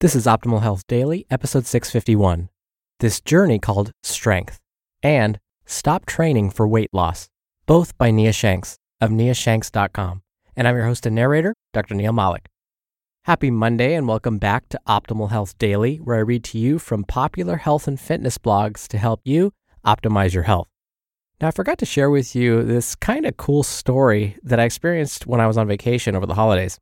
This is Optimal Health Daily, episode 651. This journey called Strength and Stop Training for Weight Loss, both by Nia Shanks of niashanks.com. And I'm your host and narrator, Dr. Neal Malik. Happy Monday and welcome back to Optimal Health Daily, where I read to you from popular health and fitness blogs to help you optimize your health. Now, I forgot to share with you this kind of cool story that I experienced when I was on vacation over the holidays.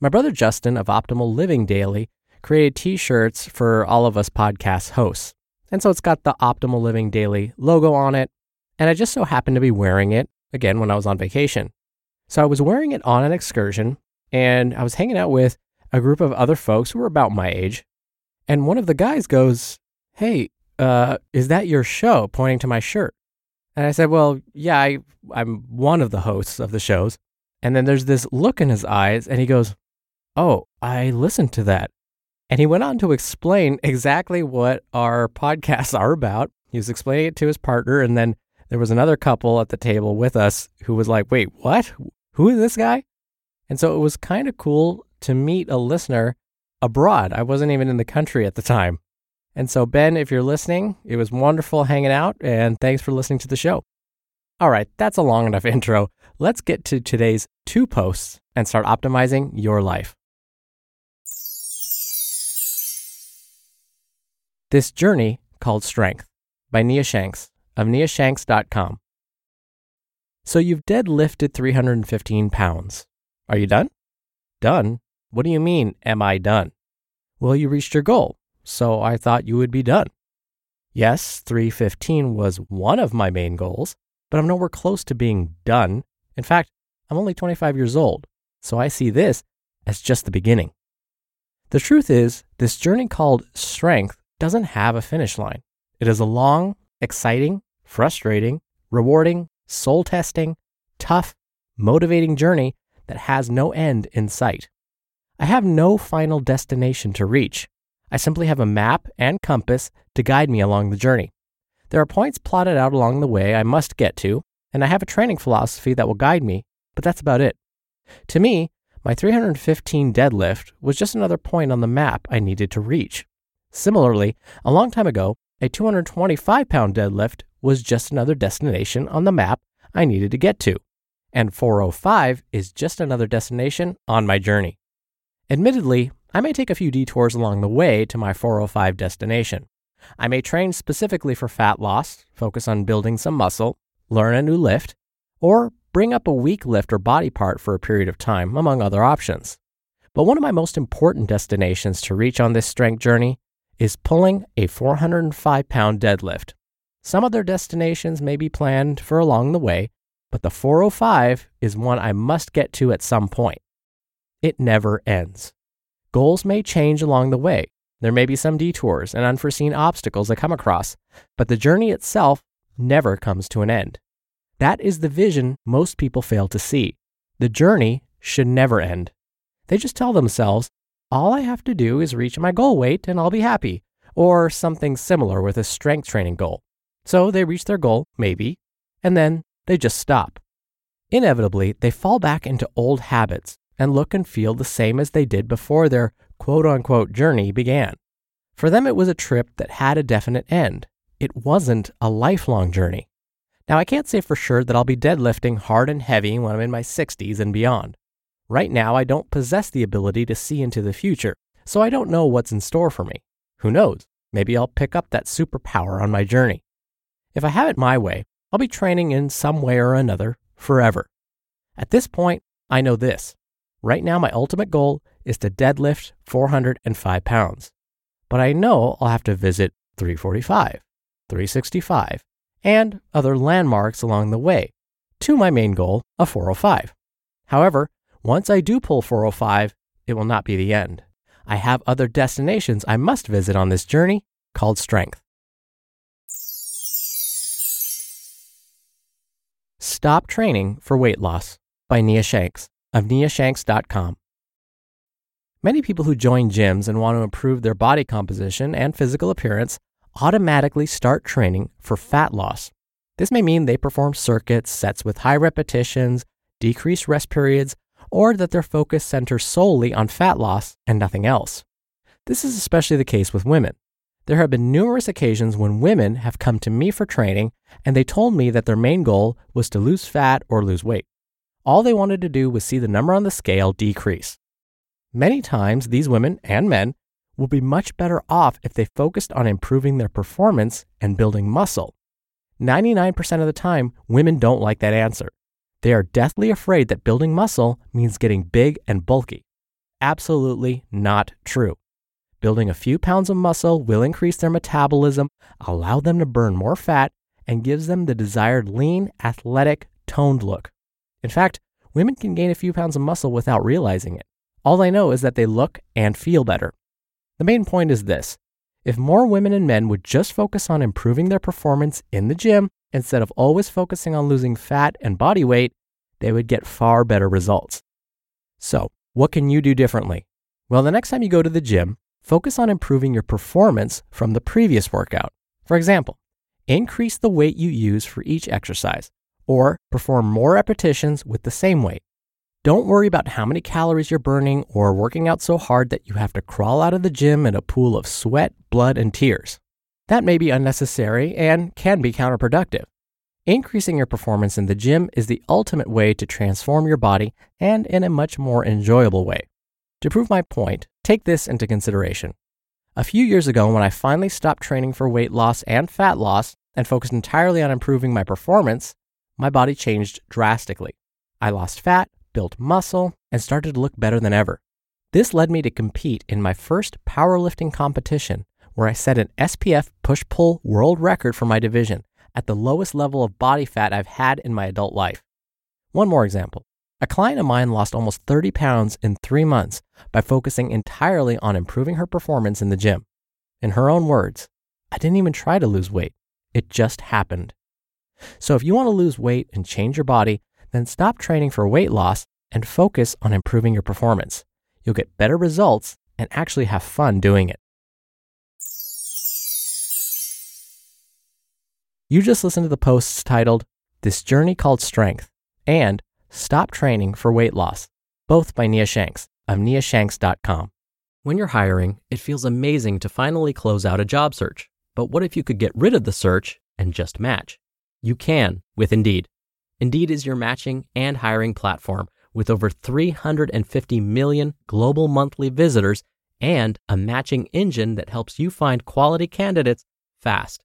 My brother Justin of Optimal Living Daily created t shirts for all of us podcast hosts. And so it's got the Optimal Living Daily logo on it. And I just so happened to be wearing it again when I was on vacation. So I was wearing it on an excursion and I was hanging out with a group of other folks who were about my age. And one of the guys goes, Hey, uh, is that your show? Pointing to my shirt. And I said, Well, yeah, I, I'm one of the hosts of the shows. And then there's this look in his eyes and he goes, Oh, I listened to that. And he went on to explain exactly what our podcasts are about. He was explaining it to his partner. And then there was another couple at the table with us who was like, wait, what? Who is this guy? And so it was kind of cool to meet a listener abroad. I wasn't even in the country at the time. And so, Ben, if you're listening, it was wonderful hanging out. And thanks for listening to the show. All right, that's a long enough intro. Let's get to today's two posts and start optimizing your life. This Journey Called Strength by Nia Shanks of niashanks.com. So you've deadlifted 315 pounds. Are you done? Done? What do you mean, am I done? Well, you reached your goal, so I thought you would be done. Yes, 315 was one of my main goals, but I'm nowhere close to being done. In fact, I'm only 25 years old, so I see this as just the beginning. The truth is, this journey called strength doesn't have a finish line. It is a long, exciting, frustrating, rewarding, soul testing, tough, motivating journey that has no end in sight. I have no final destination to reach. I simply have a map and compass to guide me along the journey. There are points plotted out along the way I must get to, and I have a training philosophy that will guide me, but that's about it. To me, my 315 deadlift was just another point on the map I needed to reach. Similarly, a long time ago, a 225 pound deadlift was just another destination on the map I needed to get to, and 405 is just another destination on my journey. Admittedly, I may take a few detours along the way to my 405 destination. I may train specifically for fat loss, focus on building some muscle, learn a new lift, or bring up a weak lift or body part for a period of time, among other options. But one of my most important destinations to reach on this strength journey is pulling a 405 pound deadlift. Some other destinations may be planned for along the way, but the 405 is one I must get to at some point. It never ends. Goals may change along the way. There may be some detours and unforeseen obstacles I come across, but the journey itself never comes to an end. That is the vision most people fail to see. the journey should never end. They just tell themselves, all I have to do is reach my goal weight and I'll be happy, or something similar with a strength training goal. So they reach their goal, maybe, and then they just stop. Inevitably, they fall back into old habits and look and feel the same as they did before their quote unquote journey began. For them, it was a trip that had a definite end. It wasn't a lifelong journey. Now, I can't say for sure that I'll be deadlifting hard and heavy when I'm in my 60s and beyond. Right now, I don't possess the ability to see into the future, so I don't know what's in store for me. Who knows? Maybe I'll pick up that superpower on my journey. If I have it my way, I'll be training in some way or another forever. At this point, I know this. Right now, my ultimate goal is to deadlift 405 pounds. But I know I'll have to visit 345, 365, and other landmarks along the way to my main goal of 405. However, once I do pull 405, it will not be the end. I have other destinations I must visit on this journey called strength. Stop Training for Weight Loss by Nia Shanks of niashanks.com. Many people who join gyms and want to improve their body composition and physical appearance automatically start training for fat loss. This may mean they perform circuits, sets with high repetitions, decreased rest periods, or that their focus centers solely on fat loss and nothing else. This is especially the case with women. There have been numerous occasions when women have come to me for training and they told me that their main goal was to lose fat or lose weight. All they wanted to do was see the number on the scale decrease. Many times, these women and men will be much better off if they focused on improving their performance and building muscle. 99% of the time, women don't like that answer. They are deathly afraid that building muscle means getting big and bulky. Absolutely not true. Building a few pounds of muscle will increase their metabolism, allow them to burn more fat, and gives them the desired lean, athletic, toned look. In fact, women can gain a few pounds of muscle without realizing it. All they know is that they look and feel better. The main point is this if more women and men would just focus on improving their performance in the gym instead of always focusing on losing fat and body weight, they would get far better results. So, what can you do differently? Well, the next time you go to the gym, focus on improving your performance from the previous workout. For example, increase the weight you use for each exercise, or perform more repetitions with the same weight. Don't worry about how many calories you're burning or working out so hard that you have to crawl out of the gym in a pool of sweat, blood, and tears. That may be unnecessary and can be counterproductive. Increasing your performance in the gym is the ultimate way to transform your body and in a much more enjoyable way. To prove my point, take this into consideration. A few years ago, when I finally stopped training for weight loss and fat loss and focused entirely on improving my performance, my body changed drastically. I lost fat, built muscle, and started to look better than ever. This led me to compete in my first powerlifting competition, where I set an SPF push pull world record for my division at the lowest level of body fat I've had in my adult life. One more example. A client of mine lost almost 30 pounds in three months by focusing entirely on improving her performance in the gym. In her own words, I didn't even try to lose weight, it just happened. So if you want to lose weight and change your body, then stop training for weight loss and focus on improving your performance. You'll get better results and actually have fun doing it. You just listened to the posts titled This Journey Called Strength and Stop Training for Weight Loss, both by Nia Shanks of niashanks.com. When you're hiring, it feels amazing to finally close out a job search. But what if you could get rid of the search and just match? You can with Indeed. Indeed is your matching and hiring platform with over 350 million global monthly visitors and a matching engine that helps you find quality candidates fast.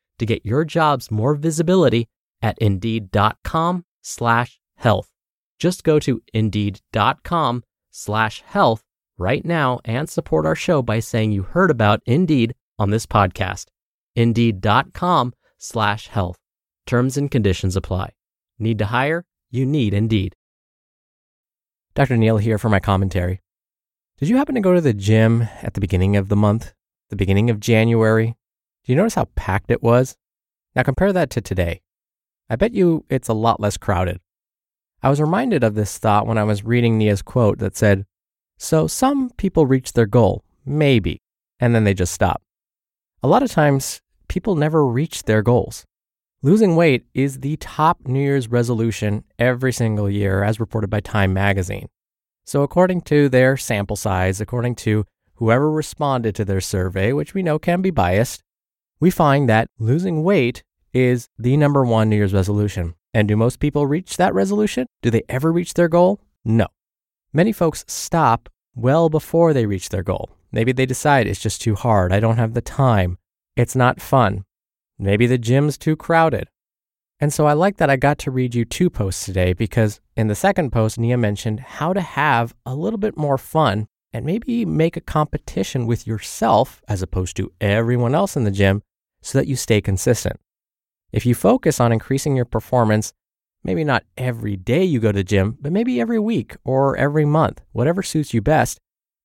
to get your jobs more visibility at indeed.com slash health. Just go to indeed.com slash health right now and support our show by saying you heard about Indeed on this podcast. Indeed.com slash health. Terms and conditions apply. Need to hire? You need Indeed. Dr. Neal here for my commentary. Did you happen to go to the gym at the beginning of the month, the beginning of January? Do you notice how packed it was? Now compare that to today. I bet you it's a lot less crowded. I was reminded of this thought when I was reading Nia's quote that said, So some people reach their goal, maybe, and then they just stop. A lot of times, people never reach their goals. Losing weight is the top New Year's resolution every single year, as reported by Time magazine. So, according to their sample size, according to whoever responded to their survey, which we know can be biased, we find that losing weight is the number one New Year's resolution. And do most people reach that resolution? Do they ever reach their goal? No. Many folks stop well before they reach their goal. Maybe they decide it's just too hard. I don't have the time. It's not fun. Maybe the gym's too crowded. And so I like that I got to read you two posts today because in the second post, Nia mentioned how to have a little bit more fun and maybe make a competition with yourself as opposed to everyone else in the gym so that you stay consistent. If you focus on increasing your performance, maybe not every day you go to the gym, but maybe every week or every month, whatever suits you best,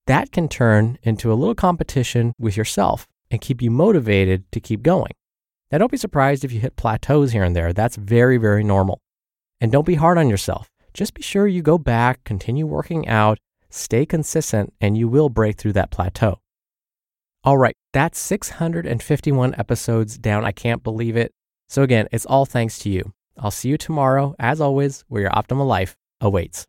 that can turn into a little competition with yourself and keep you motivated to keep going. Now, don't be surprised if you hit plateaus here and there. That's very, very normal. And don't be hard on yourself. Just be sure you go back, continue working out, stay consistent, and you will break through that plateau. All right, that's 651 episodes down. I can't believe it. So, again, it's all thanks to you. I'll see you tomorrow, as always, where your optimal life awaits.